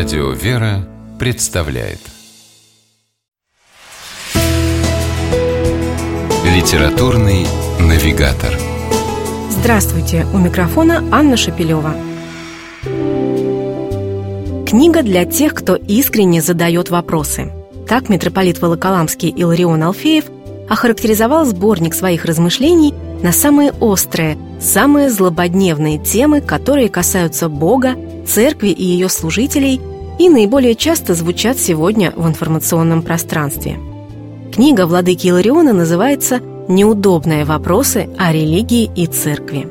Радио «Вера» представляет Литературный навигатор Здравствуйте! У микрофона Анна Шапилева. Книга для тех, кто искренне задает вопросы. Так митрополит Волоколамский Иларион Алфеев охарактеризовал сборник своих размышлений на самые острые, самые злободневные темы, которые касаются Бога, церкви и ее служителей и наиболее часто звучат сегодня в информационном пространстве. Книга владыки Илариона называется «Неудобные вопросы о религии и церкви».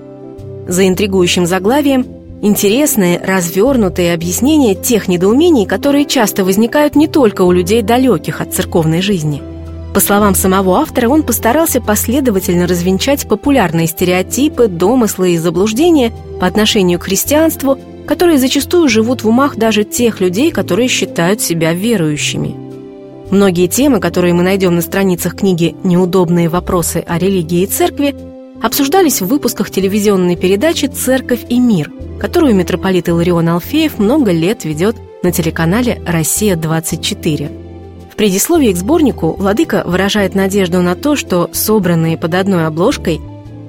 За интригующим заглавием интересные, развернутые объяснения тех недоумений, которые часто возникают не только у людей далеких от церковной жизни – по словам самого автора, он постарался последовательно развенчать популярные стереотипы, домыслы и заблуждения по отношению к христианству, которые зачастую живут в умах даже тех людей, которые считают себя верующими. Многие темы, которые мы найдем на страницах книги «Неудобные вопросы о религии и церкви», обсуждались в выпусках телевизионной передачи «Церковь и мир», которую митрополит Иларион Алфеев много лет ведет на телеканале «Россия-24» предисловии к сборнику Владыка выражает надежду на то, что, собранные под одной обложкой,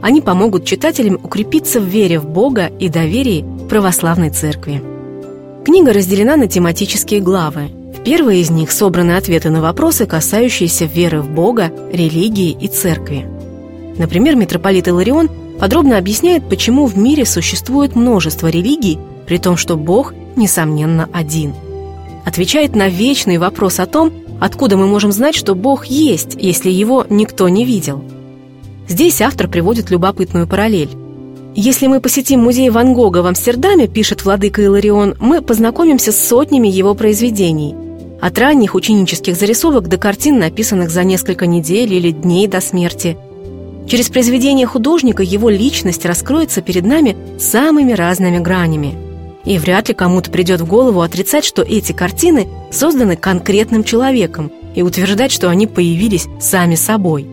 они помогут читателям укрепиться в вере в Бога и доверии православной церкви. Книга разделена на тематические главы. В первой из них собраны ответы на вопросы, касающиеся веры в Бога, религии и церкви. Например, митрополит Иларион подробно объясняет, почему в мире существует множество религий, при том, что Бог, несомненно, один. Отвечает на вечный вопрос о том, Откуда мы можем знать, что Бог есть, если его никто не видел? Здесь автор приводит любопытную параллель. Если мы посетим музей Ван Гога в Амстердаме, пишет владыка Иларион, мы познакомимся с сотнями его произведений. От ранних ученических зарисовок до картин, написанных за несколько недель или дней до смерти. Через произведение художника его личность раскроется перед нами самыми разными гранями – и вряд ли кому-то придет в голову отрицать, что эти картины созданы конкретным человеком и утверждать, что они появились сами собой.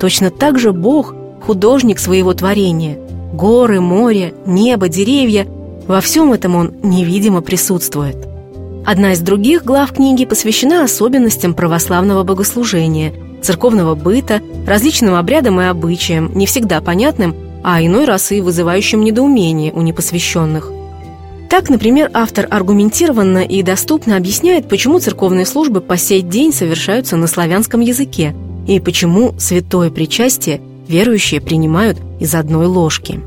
Точно так же Бог – художник своего творения. Горы, море, небо, деревья – во всем этом он невидимо присутствует. Одна из других глав книги посвящена особенностям православного богослужения, церковного быта, различным обрядам и обычаям, не всегда понятным, а иной раз и вызывающим недоумение у непосвященных. Так, например, автор аргументированно и доступно объясняет, почему церковные службы по сей день совершаются на славянском языке и почему святое причастие верующие принимают из одной ложки.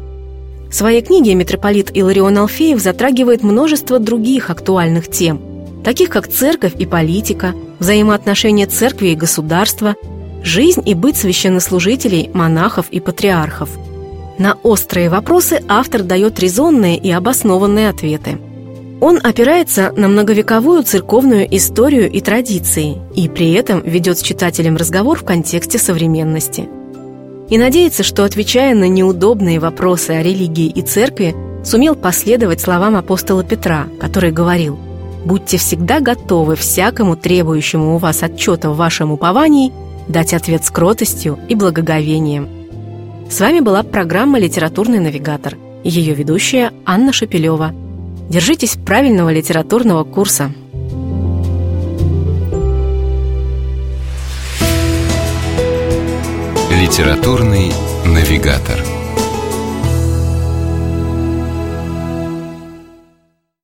В своей книге митрополит Иларион Алфеев затрагивает множество других актуальных тем, таких как церковь и политика, взаимоотношения церкви и государства, жизнь и быт священнослужителей, монахов и патриархов – на острые вопросы автор дает резонные и обоснованные ответы. Он опирается на многовековую церковную историю и традиции и при этом ведет с читателем разговор в контексте современности. И надеется, что, отвечая на неудобные вопросы о религии и церкви, сумел последовать словам апостола Петра, который говорил «Будьте всегда готовы всякому требующему у вас отчета в вашем уповании дать ответ с кротостью и благоговением». С вами была программа «Литературный навигатор» и ее ведущая Анна Шапилева. Держитесь правильного литературного курса. «Литературный навигатор»